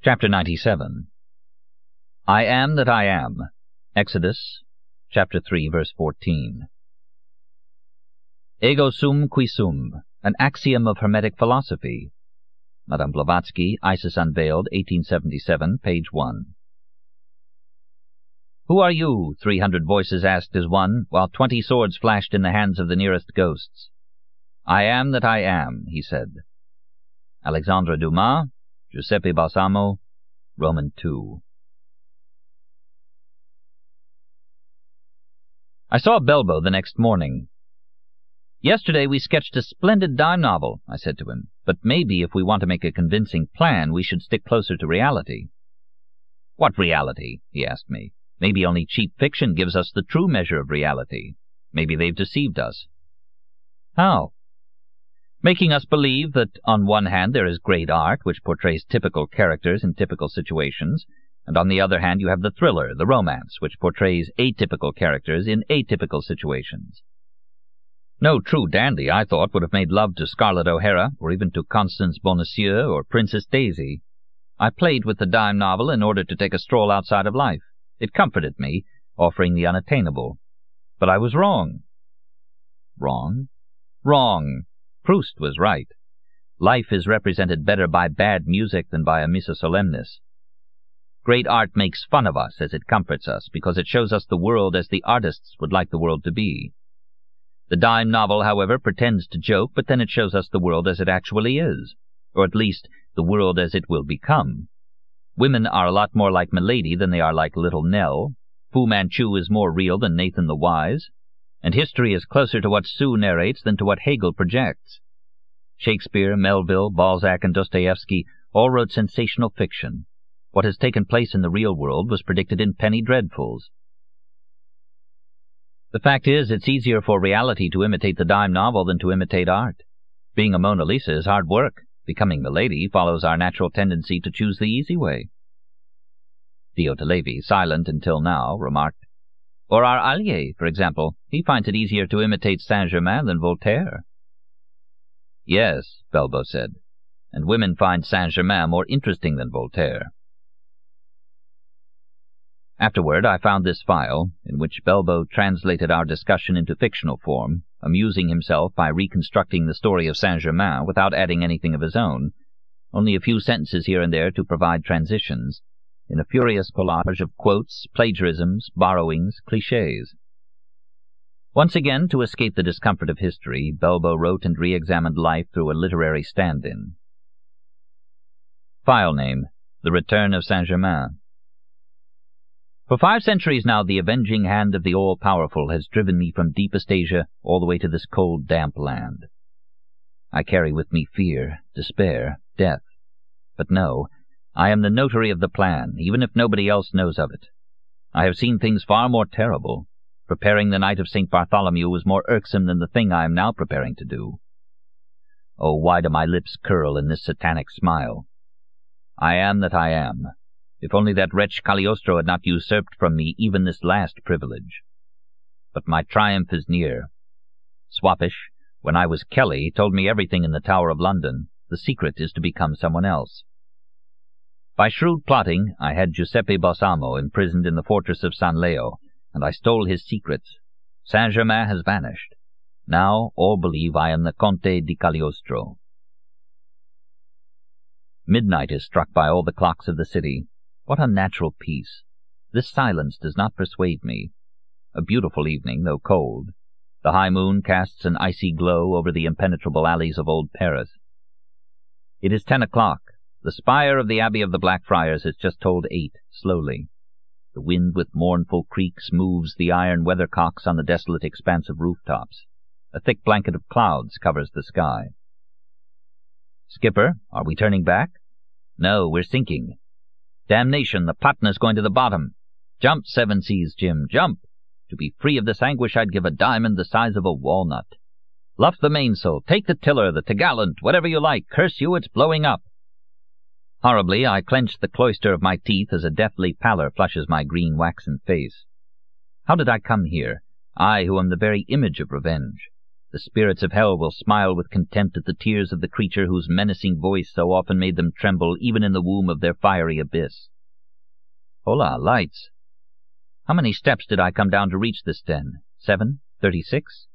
Chapter 97 I am that I am. Exodus, chapter 3, verse 14. Ego sum qui sum, an axiom of Hermetic philosophy. Madame Blavatsky, Isis Unveiled, 1877, page 1. Who are you? three hundred voices asked as one, while twenty swords flashed in the hands of the nearest ghosts. I am that I am, he said. Alexandre Dumas, Giuseppe Balsamo, Roman 2. I saw Belbo the next morning. Yesterday we sketched a splendid dime novel, I said to him, but maybe if we want to make a convincing plan we should stick closer to reality. What reality? he asked me. Maybe only cheap fiction gives us the true measure of reality. Maybe they've deceived us. How? Making us believe that on one hand there is great art, which portrays typical characters in typical situations, and on the other hand you have the thriller, the romance, which portrays atypical characters in atypical situations. No true dandy, I thought, would have made love to Scarlett O'Hara, or even to Constance Bonacieux, or Princess Daisy. I played with the dime novel in order to take a stroll outside of life. It comforted me, offering the unattainable. But I was wrong. Wrong? Wrong. Proust was right. Life is represented better by bad music than by a missa solemnis. Great art makes fun of us as it comforts us, because it shows us the world as the artists would like the world to be. The dime novel, however, pretends to joke, but then it shows us the world as it actually is, or at least the world as it will become. Women are a lot more like Milady than they are like Little Nell. Fu Manchu is more real than Nathan the Wise and history is closer to what Sue narrates than to what Hegel projects. Shakespeare, Melville, Balzac, and Dostoevsky all wrote sensational fiction. What has taken place in the real world was predicted in Penny Dreadfuls. The fact is, it's easier for reality to imitate the dime novel than to imitate art. Being a Mona Lisa is hard work. Becoming the lady follows our natural tendency to choose the easy way. Theo silent until now, remarked, or our Agliè, for example. He finds it easier to imitate Saint-Germain than Voltaire. Yes, Belbo said, and women find Saint-Germain more interesting than Voltaire. Afterward, I found this file, in which Belbo translated our discussion into fictional form, amusing himself by reconstructing the story of Saint-Germain without adding anything of his own, only a few sentences here and there to provide transitions, in a furious collage of quotes, plagiarisms, borrowings, cliches. Once again, to escape the discomfort of history, Belbo wrote and re-examined life through a literary stand-in. File name, The Return of Saint-Germain. For five centuries now the avenging hand of the all-powerful has driven me from deepest Asia all the way to this cold, damp land. I carry with me fear, despair, death. But no, I am the notary of the plan, even if nobody else knows of it. I have seen things far more terrible. Preparing the night of St. Bartholomew was more irksome than the thing I am now preparing to do. Oh, why do my lips curl in this satanic smile? I am that I am. If only that wretch Cagliostro had not usurped from me even this last privilege. But my triumph is near. Soapes, when I was Kelly, told me everything in the Tower of London. The secret is to become someone else. By shrewd plotting, I had Giuseppe Balsamo imprisoned in the fortress of San Leo, and I stole his secrets. Saint-Germain has vanished. Now all believe I am the Conte di Cagliostro. Midnight is struck by all the clocks of the city. What unnatural peace! This silence does not persuade me. A beautiful evening, though cold. The high moon casts an icy glow over the impenetrable alleys of old Paris. It is ten o'clock. The spire of the Abbey of the Blackfriars has just tolled eight, slowly. The wind with mournful creaks moves the iron weathercocks on the desolate expanse of rooftops. A thick blanket of clouds covers the sky. Skipper, are we turning back? No, we're sinking. Damnation, the Patna's going to the bottom. Jump, Seven Seas Jim, jump! To be free of this anguish I'd give a diamond the size of a walnut. Luff the mainsail, take the tiller, the t'gallant, whatever you like. Curse you, it's blowing up. Horribly, I clenched the cloister of my teeth as a deathly pallor flushes my green waxen face. How did I come here, I who am the very image of revenge? The spirits of hell will smile with contempt at the tears of the creature whose menacing voice so often made them tremble even in the womb of their fiery abyss. Hola, lights! How many steps did I come down to reach this den? Seven? Thirty-six?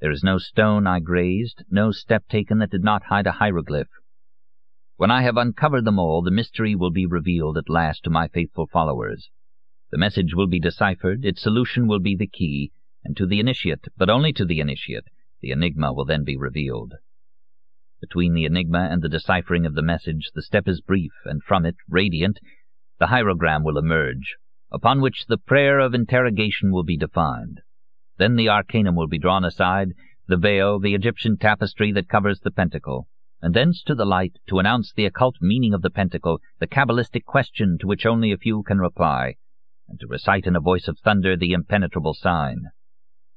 There is no stone I grazed, no step taken that did not hide a hieroglyph. When I have uncovered them all, the mystery will be revealed at last to my faithful followers. The message will be deciphered, its solution will be the key, and to the initiate, but only to the initiate, the enigma will then be revealed. Between the enigma and the deciphering of the message, the step is brief, and from it, radiant, the hierogram will emerge, upon which the prayer of interrogation will be defined. Then the arcanum will be drawn aside, the veil, the Egyptian tapestry that covers the pentacle and thence to the light to announce the occult meaning of the pentacle, the cabalistic question to which only a few can reply, and to recite in a voice of thunder the impenetrable sign.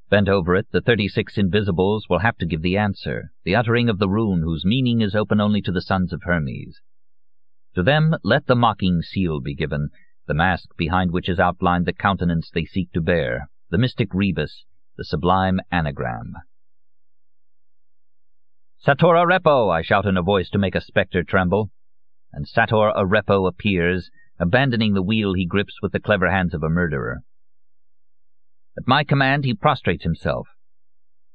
Bent over it, the thirty-six invisibles will have to give the answer, the uttering of the rune whose meaning is open only to the sons of Hermes. To them let the mocking seal be given, the mask behind which is outlined the countenance they seek to bear, the mystic rebus, the sublime anagram. Sator Arepo! I shout in a voice to make a spectre tremble. And Sator Arepo appears, abandoning the wheel he grips with the clever hands of a murderer. At my command he prostrates himself.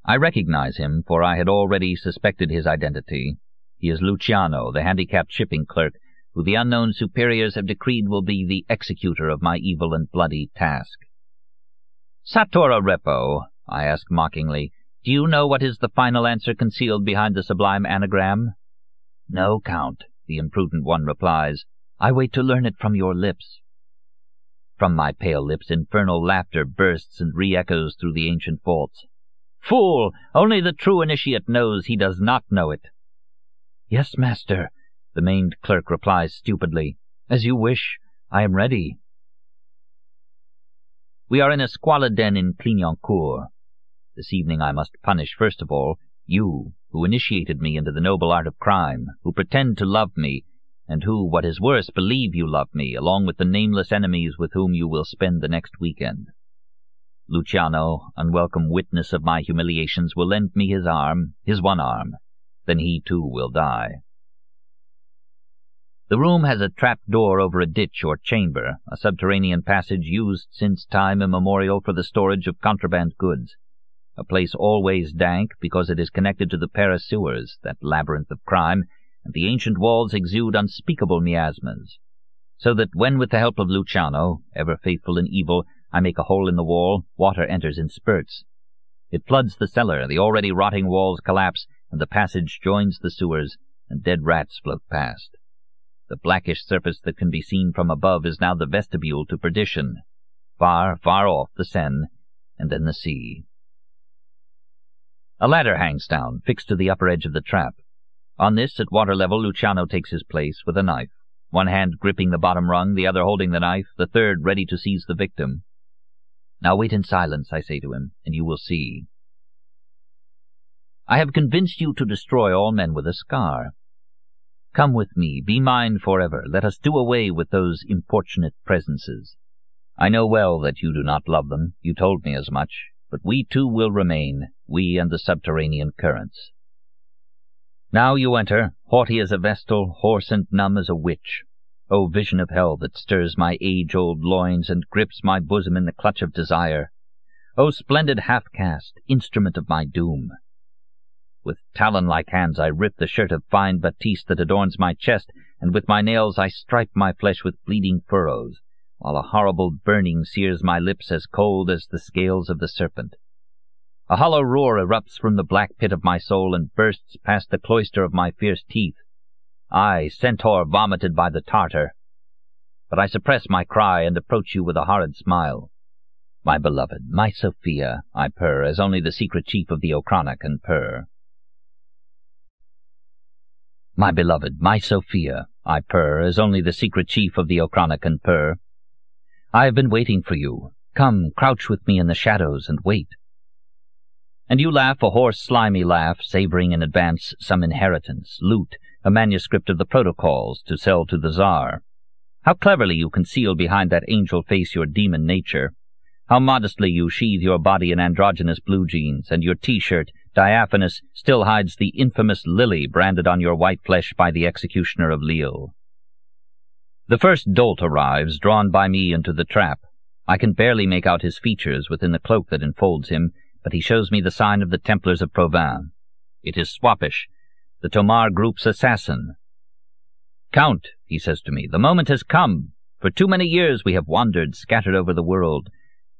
I recognize him, for I had already suspected his identity. He is Luciano, the handicapped shipping clerk, who the unknown superiors have decreed will be the executor of my evil and bloody task. Sator Arepo, I ask mockingly, do you know what is the final answer concealed behind the sublime anagram? No, Count, the imprudent one replies. I wait to learn it from your lips. From my pale lips infernal laughter bursts and re-echoes through the ancient vaults. Fool! Only the true initiate knows he does not know it. Yes, master, the maimed clerk replies stupidly. As you wish. I am ready. We are in a squalid den in Clignancourt. This evening I must punish, first of all, you, who initiated me into the noble art of crime, who pretend to love me, and who, what is worse, believe you love me, along with the nameless enemies with whom you will spend the next weekend. Luciano, unwelcome witness of my humiliations, will lend me his arm, his one arm. Then he too will die. The room has a trap door over a ditch or chamber, a subterranean passage used since time immemorial for the storage of contraband goods a place always dank because it is connected to the Paris sewers, that labyrinth of crime, and the ancient walls exude unspeakable miasmas. So that when, with the help of Luciano, ever faithful in evil, I make a hole in the wall, water enters in spurts. It floods the cellar, the already rotting walls collapse, and the passage joins the sewers, and dead rats float past. The blackish surface that can be seen from above is now the vestibule to perdition. Far, far off, the Seine, and then the sea. A ladder hangs down, fixed to the upper edge of the trap. On this, at water level, Luciano takes his place, with a knife, one hand gripping the bottom rung, the other holding the knife, the third ready to seize the victim. Now wait in silence, I say to him, and you will see. I have convinced you to destroy all men with a scar. Come with me, be mine forever, let us do away with those importunate presences. I know well that you do not love them, you told me as much, but we too will remain, we and the subterranean currents. Now you enter, haughty as a vestal, hoarse and numb as a witch. O vision of hell that stirs my age-old loins and grips my bosom in the clutch of desire! O splendid half-caste, instrument of my doom! With talon-like hands I rip the shirt of fine batiste that adorns my chest, and with my nails I stripe my flesh with bleeding furrows while a horrible burning sears my lips as cold as the scales of the serpent. A hollow roar erupts from the black pit of my soul and bursts past the cloister of my fierce teeth. I, centaur vomited by the Tartar. But I suppress my cry and approach you with a horrid smile. My beloved, my Sophia, I purr, as only the secret chief of the Okhrana can purr. My beloved, my Sophia, I purr, as only the secret chief of the Okhrana can purr. I have been waiting for you. Come, crouch with me in the shadows and wait. And you laugh a hoarse, slimy laugh, savoring in advance some inheritance, loot, a manuscript of the protocols to sell to the Czar. How cleverly you conceal behind that angel face your demon nature. How modestly you sheathe your body in androgynous blue jeans, and your T-shirt, diaphanous, still hides the infamous lily branded on your white flesh by the executioner of Lille. The first dolt arrives, drawn by me into the trap. I can barely make out his features within the cloak that enfolds him, but he shows me the sign of the Templars of Provins. It is Soapes, the Tomar group's assassin. Count, he says to me, the moment has come. For too many years we have wandered, scattered over the world.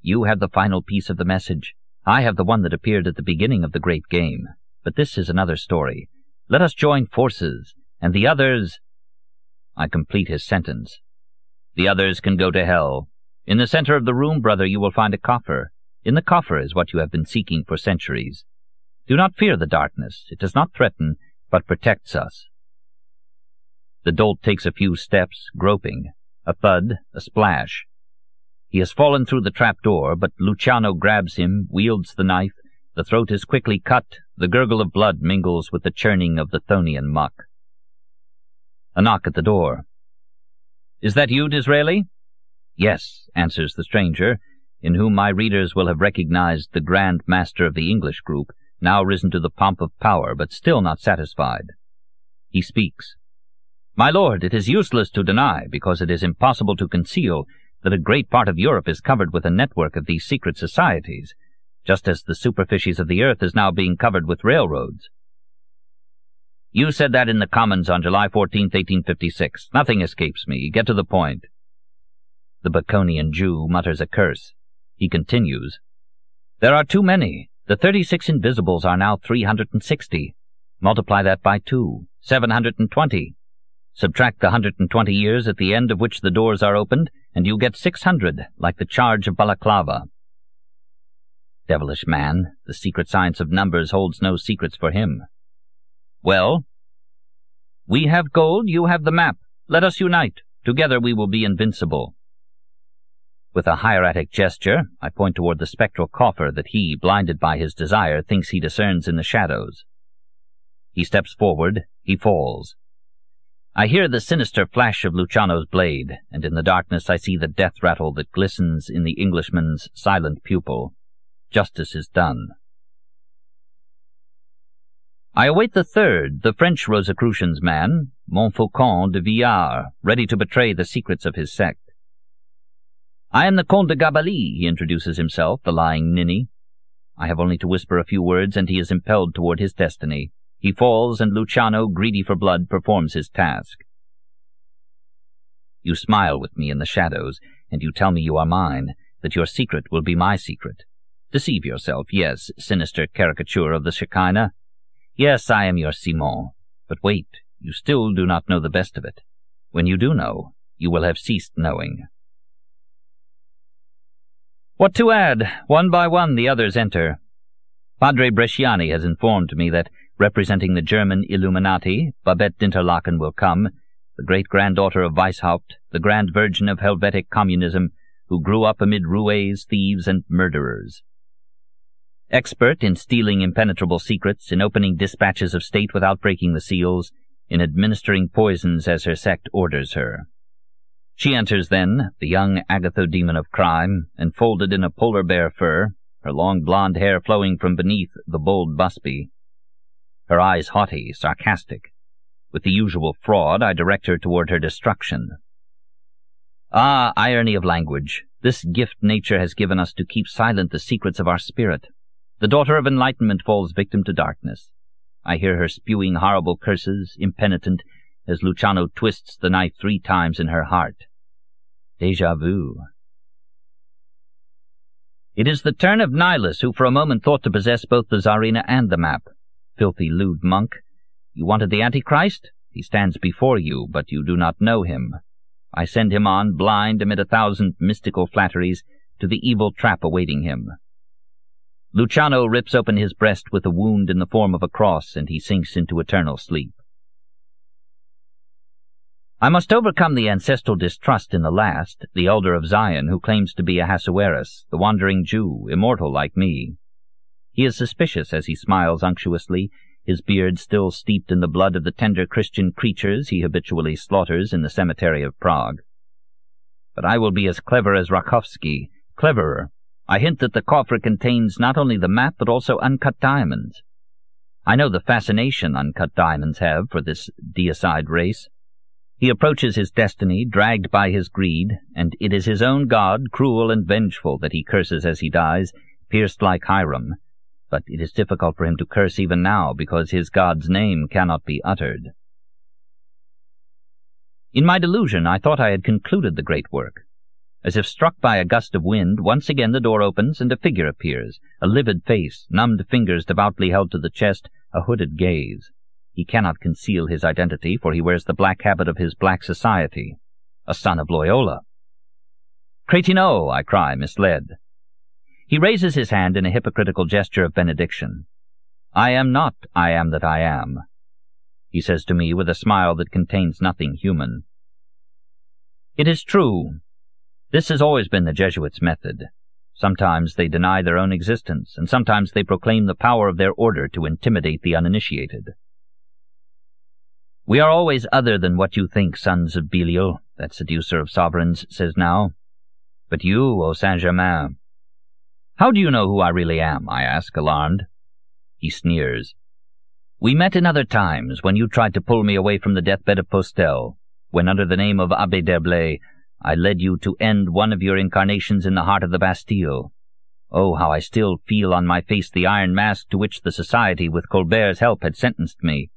You have the final piece of the message. I have the one that appeared at the beginning of the great game. But this is another story. Let us join forces, and the others... I complete his sentence. The others can go to hell. In the center of the room, brother, you will find a coffer. In the coffer is what you have been seeking for centuries. Do not fear the darkness. It does not threaten, but protects us. The dolt takes a few steps, groping. A thud, a splash. He has fallen through the trap-door, but Luciano grabs him, wields the knife, the throat is quickly cut, the gurgle of blood mingles with the churning of the Chthonian muck. A knock at the door. Is that you, Disraeli? Yes, answers the stranger, in whom my readers will have recognized the Grand Master of the English group, now risen to the pomp of power, but still not satisfied. He speaks. My lord, it is useless to deny, because it is impossible to conceal, that a great part of Europe is covered with a network of these secret societies, just as the superficies of the earth is now being covered with railroads. You said that in the Commons on July 14, 1856. Nothing escapes me. Get to the point. The Baconian Jew mutters a curse. He continues, There are too many. The 36 invisibles are now 360. Multiply that by two. 720. Subtract the 120 years at the end of which the doors are opened, and you get 600, like the charge of Balaclava. Devilish man, the secret science of numbers holds no secrets for him. Well? We have gold, you have the map. Let us unite. Together we will be invincible. With a hieratic gesture, I point toward the spectral coffer that he, blinded by his desire, thinks he discerns in the shadows. He steps forward, he falls. I hear the sinister flash of Luciano's blade, and in the darkness I see the death rattle that glistens in the Englishman's silent pupil. Justice is done. I await the third, the French Rosicrucians man, Montfaucon de Villars, ready to betray the secrets of his sect. I am the Comte de Gabalis, he introduces himself, the lying ninny. I have only to whisper a few words, and he is impelled toward his destiny. He falls, and Luciano, greedy for blood, performs his task. You smile with me in the shadows, and you tell me you are mine, that your secret will be my secret. Deceive yourself, yes, sinister caricature of the Shekinah. Yes, I am your Simon. But wait, you still do not know the best of it. When you do know, you will have ceased knowing. What to add? One by one the others enter. Padre Bresciani has informed me that Representing the German Illuminati, Babette d'Interlaken will come, the great-granddaughter of Weishaupt, the Grand Virgin of Helvetic Communism, who grew up amid roués, thieves, and murderers. Expert in stealing impenetrable secrets, in opening dispatches of state without breaking the seals, in administering poisons as her sect orders her. She enters then, the young Agathodemon of crime, enfolded in a polar bear fur, her long blonde hair flowing from beneath the bold busby her eyes haughty, sarcastic. With the usual fraud, I direct her toward her destruction. Ah, irony of language! This gift nature has given us to keep silent the secrets of our spirit. The daughter of enlightenment falls victim to darkness. I hear her spewing horrible curses, impenitent, as Luciano twists the knife three times in her heart. Deja vu. It is the turn of Nilus, who for a moment thought to possess both the Tsarina and the map filthy lewd monk. You wanted the Antichrist? He stands before you, but you do not know him. I send him on, blind amid a thousand mystical flatteries, to the evil trap awaiting him. Luciano rips open his breast with a wound in the form of a cross, and he sinks into eternal sleep. I must overcome the ancestral distrust in the last, the elder of Zion, who claims to be Ahasuerus, the wandering Jew, immortal like me. He is suspicious as he smiles unctuously, his beard still steeped in the blood of the tender Christian creatures he habitually slaughters in the cemetery of Prague. But I will be as clever as Rachkovsky, cleverer, I hint that the coffer contains not only the map but also uncut diamonds. I know the fascination uncut diamonds have for this deicide race. He approaches his destiny, dragged by his greed, and it is his own god, cruel and vengeful, that he curses as he dies, pierced like Hiram. But it is difficult for him to curse even now, because his god's name cannot be uttered. In my delusion, I thought I had concluded the great work. As if struck by a gust of wind, once again the door opens and a figure appears, a livid face, numbed fingers devoutly held to the chest, a hooded gaze. He cannot conceal his identity, for he wears the black habit of his black society. A son of Loyola. Crétineau, I cry, misled. He raises his hand in a hypocritical gesture of benediction. I am not I am that I am, he says to me with a smile that contains nothing human. It is true. This has always been the Jesuits' method. Sometimes they deny their own existence, and sometimes they proclaim the power of their order to intimidate the uninitiated. We are always other than what you think, sons of Belial, that seducer of sovereigns says now. But you, O Saint-Germain. How do you know who I really am? I ask, alarmed. He sneers. We met in other times, when you tried to pull me away from the deathbed of Postel, when under the name of Abbé d'Herblay I led you to end one of your incarnations in the heart of the Bastille. Oh, how I still feel on my face the iron mask to which the Society, with Colbert's help, had sentenced me.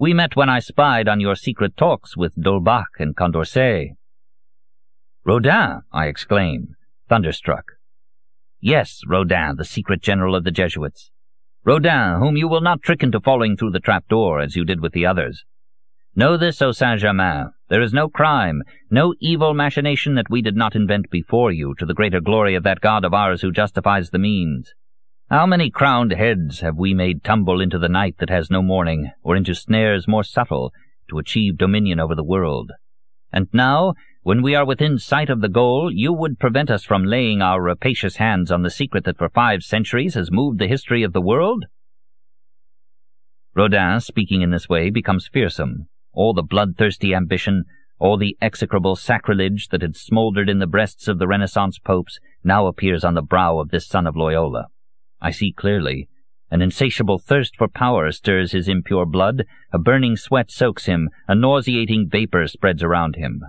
We met when I spied on your secret talks with D'Holbach and Condorcet. Rodin, I exclaim, thunderstruck. Yes, Rodin, the secret general of the Jesuits. Rodin, whom you will not trick into falling through the trap-door as you did with the others. Know this, O Saint-Germain, there is no crime, no evil machination that we did not invent before you, to the greater glory of that God of ours who justifies the means. How many crowned heads have we made tumble into the night that has no morning, or into snares more subtle, to achieve dominion over the world? And now, when we are within sight of the goal, you would prevent us from laying our rapacious hands on the secret that for five centuries has moved the history of the world? Rodin, speaking in this way, becomes fearsome. All the bloodthirsty ambition, all the execrable sacrilege that had smouldered in the breasts of the Renaissance popes now appears on the brow of this son of Loyola. I see clearly. An insatiable thirst for power stirs his impure blood, a burning sweat soaks him, a nauseating vapor spreads around him.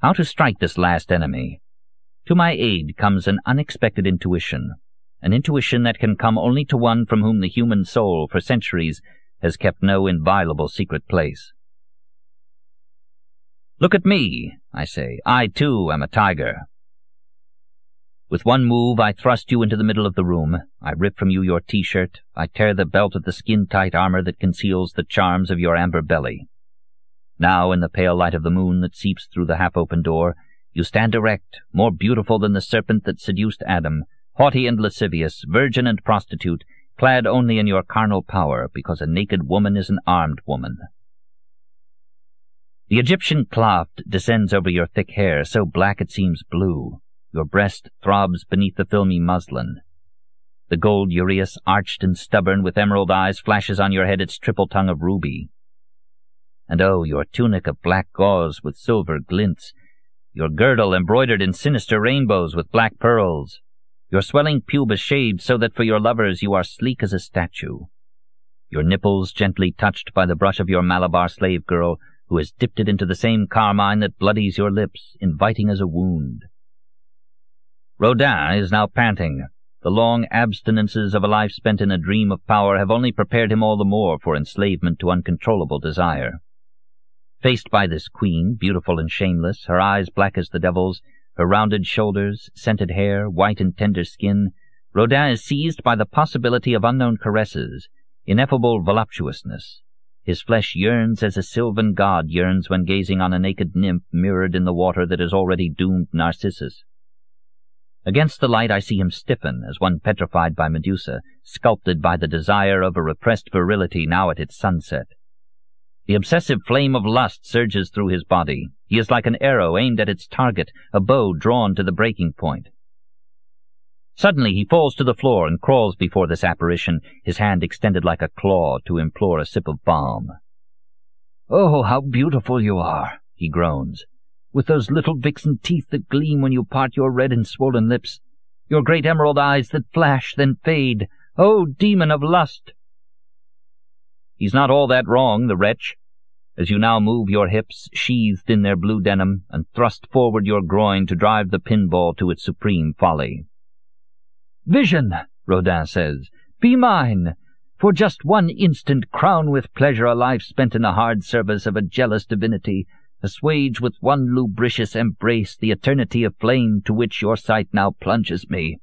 How to strike this last enemy? To my aid comes an unexpected intuition, an intuition that can come only to one from whom the human soul, for centuries, has kept no inviolable secret place. Look at me, I say. I, too, am a tiger. With one move, I thrust you into the middle of the room. I rip from you your T-shirt. I tear the belt of the skin-tight armor that conceals the charms of your amber belly. Now, in the pale light of the moon that seeps through the half-open door, you stand erect, more beautiful than the serpent that seduced Adam, haughty and lascivious, virgin and prostitute, clad only in your carnal power, because a naked woman is an armed woman. The Egyptian cloth descends over your thick hair, so black it seems blue. Your breast throbs beneath the filmy muslin. The gold uraeus, arched and stubborn, with emerald eyes, flashes on your head its triple tongue of ruby. And oh, your tunic of black gauze with silver glints, your girdle embroidered in sinister rainbows with black pearls, your swelling pubis shaved so that for your lovers you are sleek as a statue, your nipples gently touched by the brush of your Malabar slave girl, who has dipped it into the same carmine that bloodies your lips, inviting as a wound. Rodin is now panting. The long abstinences of a life spent in a dream of power have only prepared him all the more for enslavement to uncontrollable desire. Faced by this queen, beautiful and shameless, her eyes black as the devil's, her rounded shoulders, scented hair, white and tender skin, Rodin is seized by the possibility of unknown caresses, ineffable voluptuousness. His flesh yearns as a sylvan god yearns when gazing on a naked nymph mirrored in the water that has already doomed Narcissus. Against the light I see him stiffen, as one petrified by Medusa, sculpted by the desire of a repressed virility now at its sunset. The obsessive flame of lust surges through his body. He is like an arrow aimed at its target, a bow drawn to the breaking point. Suddenly he falls to the floor and crawls before this apparition, his hand extended like a claw to implore a sip of balm. "Oh, how beautiful you are!" he groans with those little vixen teeth that gleam when you part your red and swollen lips. your great emerald eyes that flash, then fade. O demon of lust! He's not all that wrong, the wretch. As you now move your hips, sheathed in their blue denim, and thrust forward your groin to drive the pinball to its supreme folly. Vision, Rodin says, be mine. For just one instant crown with pleasure a life spent in the hard service of a jealous divinity, assuage with one lubricious embrace the eternity of flame to which your sight now plunges me.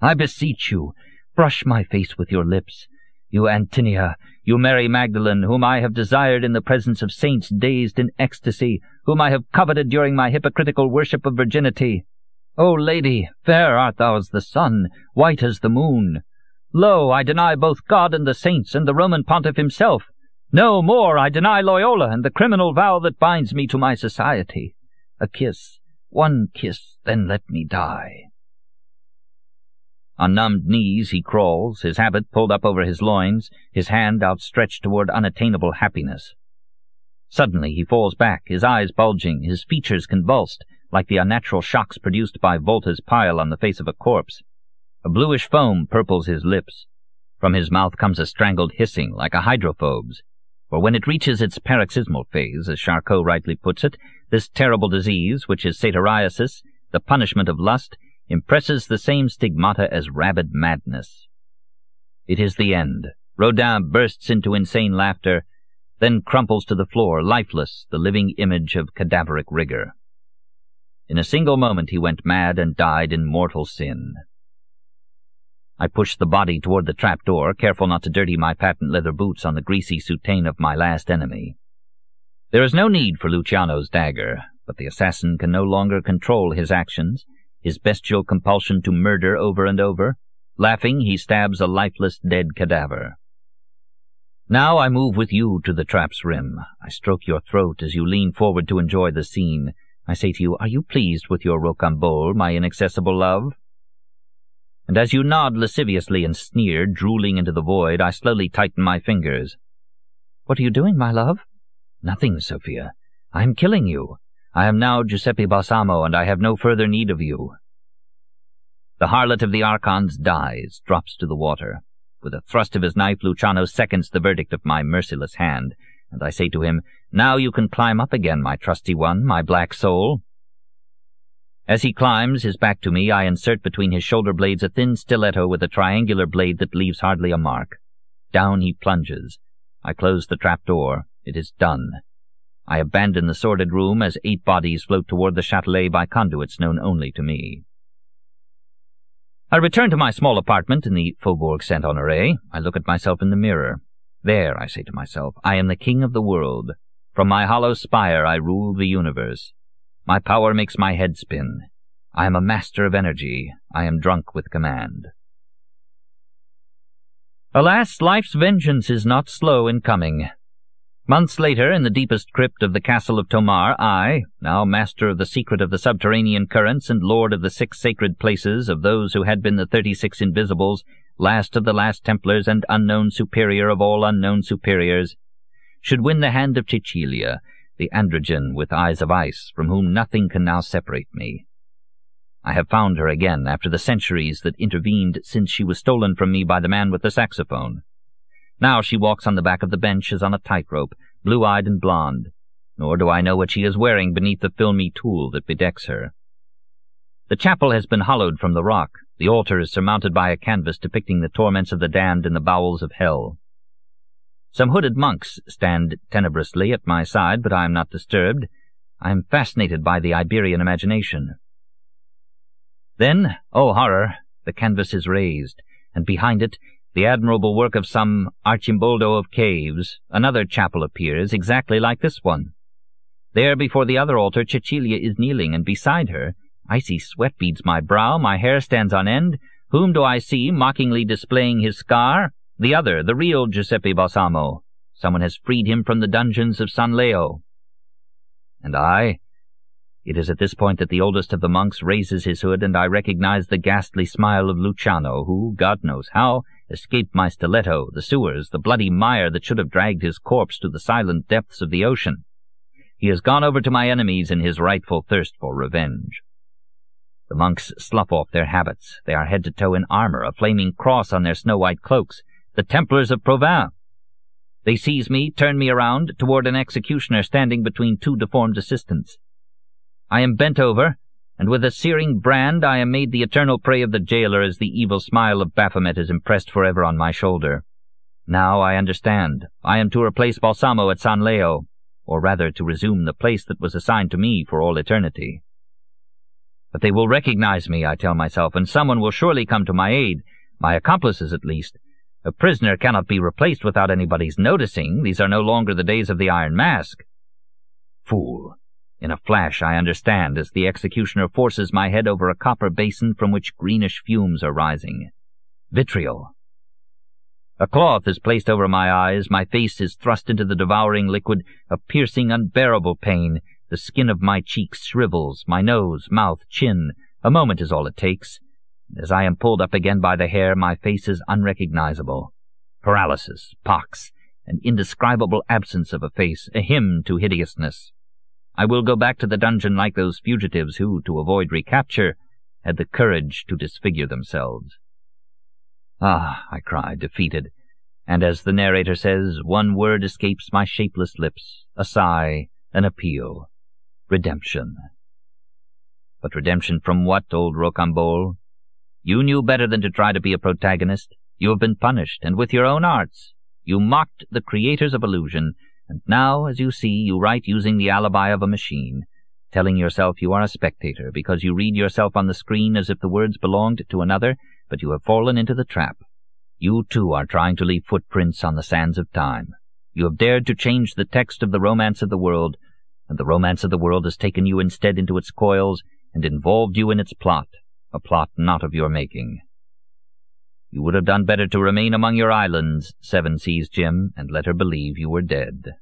I beseech you, brush my face with your lips. You Antinea, you Mary Magdalene, whom I have desired in the presence of saints dazed in ecstasy, whom I have coveted during my hypocritical worship of virginity. O lady, fair art thou as the sun, white as the moon. Lo, I deny both God and the saints and the Roman pontiff himself. No more, I deny Loyola and the criminal vow that binds me to my society. A kiss, one kiss, then let me die. On numbed knees he crawls, his habit pulled up over his loins, his hand outstretched toward unattainable happiness. Suddenly he falls back, his eyes bulging, his features convulsed, like the unnatural shocks produced by Volta's pile on the face of a corpse. A bluish foam purples his lips. From his mouth comes a strangled hissing, like a hydrophobe's. For when it reaches its paroxysmal phase, as Charcot rightly puts it, this terrible disease, which is satyriasis, the punishment of lust, impresses the same stigmata as rabid madness. It is the end. Rodin bursts into insane laughter, then crumples to the floor, lifeless, the living image of cadaveric rigor. In a single moment he went mad and died in mortal sin. I pushed the body toward the trap-door, careful not to dirty my patent leather boots on the greasy soutane of my last enemy. There is no need for Luciano's dagger, but the assassin can no longer control his actions, his bestial compulsion to murder over and over. Laughing, he stabs a lifeless dead cadaver. Now I move with you to the trap's rim. I stroke your throat as you lean forward to enjoy the scene. I say to you, are you pleased with your rocambole, my inaccessible love? And as you nod lasciviously and sneer, drooling into the void, I slowly tighten my fingers. What are you doing, my love? Nothing, Sophia. I am killing you. I am now Giuseppe Balsamo, and I have no further need of you. The harlot of the archons dies, drops to the water. With a thrust of his knife, Luciano seconds the verdict of my merciless hand, and I say to him, Now you can climb up again, my trusty one, my black soul. As he climbs, his back to me, I insert between his shoulder blades a thin stiletto with a triangular blade that leaves hardly a mark. Down he plunges. I close the trap-door. It is done. I abandon the sordid room as eight bodies float toward the Châtelet by conduits known only to me. I return to my small apartment in the Faubourg Saint-Honoré. I look at myself in the mirror. There, I say to myself, I am the king of the world. From my hollow spire I rule the universe. My power makes my head spin. I am a master of energy. I am drunk with command. Alas, life's vengeance is not slow in coming. Months later, in the deepest crypt of the castle of Tomar, I, now master of the secret of the subterranean currents and lord of the six sacred places of those who had been the thirty-six invisibles, last of the last Templars and unknown superior of all unknown superiors, should win the hand of Cecilia, the androgyne with eyes of ice, from whom nothing can now separate me. I have found her again after the centuries that intervened since she was stolen from me by the man with the saxophone. Now she walks on the back of the bench as on a tightrope, blue-eyed and blonde, nor do I know what she is wearing beneath the filmy tulle that bedecks her. The chapel has been hollowed from the rock. The altar is surmounted by a canvas depicting the torments of the damned in the bowels of hell. Some hooded monks stand tenebrously at my side, but I am not disturbed. I am fascinated by the Iberian imagination. Then, oh horror, the canvas is raised, and behind it, the admirable work of some Arcimboldo of caves, another chapel appears, exactly like this one. There before the other altar Cecilia is kneeling, and beside her, icy sweat beads my brow, my hair stands on end. Whom do I see mockingly displaying his scar? The other, the real Giuseppe Balsamo. Someone has freed him from the dungeons of San Leo. And I? It is at this point that the oldest of the monks raises his hood, and I recognize the ghastly smile of Luciano, who, God knows how, escaped my stiletto, the sewers, the bloody mire that should have dragged his corpse to the silent depths of the ocean. He has gone over to my enemies in his rightful thirst for revenge. The monks slough off their habits. They are head to toe in armor, a flaming cross on their snow-white cloaks. The Templars of Provins. They seize me, turn me around, toward an executioner standing between two deformed assistants. I am bent over, and with a searing brand I am made the eternal prey of the jailer as the evil smile of Baphomet is impressed forever on my shoulder. Now I understand. I am to replace Balsamo at San Leo, or rather to resume the place that was assigned to me for all eternity. But they will recognize me, I tell myself, and someone will surely come to my aid, my accomplices at least. A prisoner cannot be replaced without anybody's noticing. These are no longer the days of the Iron Mask. Fool. In a flash I understand as the executioner forces my head over a copper basin from which greenish fumes are rising. Vitriol. A cloth is placed over my eyes, my face is thrust into the devouring liquid, a piercing, unbearable pain. The skin of my cheeks shrivels, my nose, mouth, chin. A moment is all it takes. As I am pulled up again by the hair, my face is unrecognizable. Paralysis, pox, an indescribable absence of a face, a hymn to hideousness. I will go back to the dungeon like those fugitives who, to avoid recapture, had the courage to disfigure themselves. Ah, I cry, defeated, and as the narrator says, one word escapes my shapeless lips, a sigh, an appeal. Redemption. But redemption from what, old Rocambole? You knew better than to try to be a protagonist. You have been punished, and with your own arts. You mocked the creators of illusion, and now, as you see, you write using the alibi of a machine, telling yourself you are a spectator because you read yourself on the screen as if the words belonged to another, but you have fallen into the trap. You, too, are trying to leave footprints on the sands of time. You have dared to change the text of the romance of the world, and the romance of the world has taken you instead into its coils and involved you in its plot, a plot not of your making. You would have done better to remain among your islands, Seven Seas Jim, and let her believe you were dead.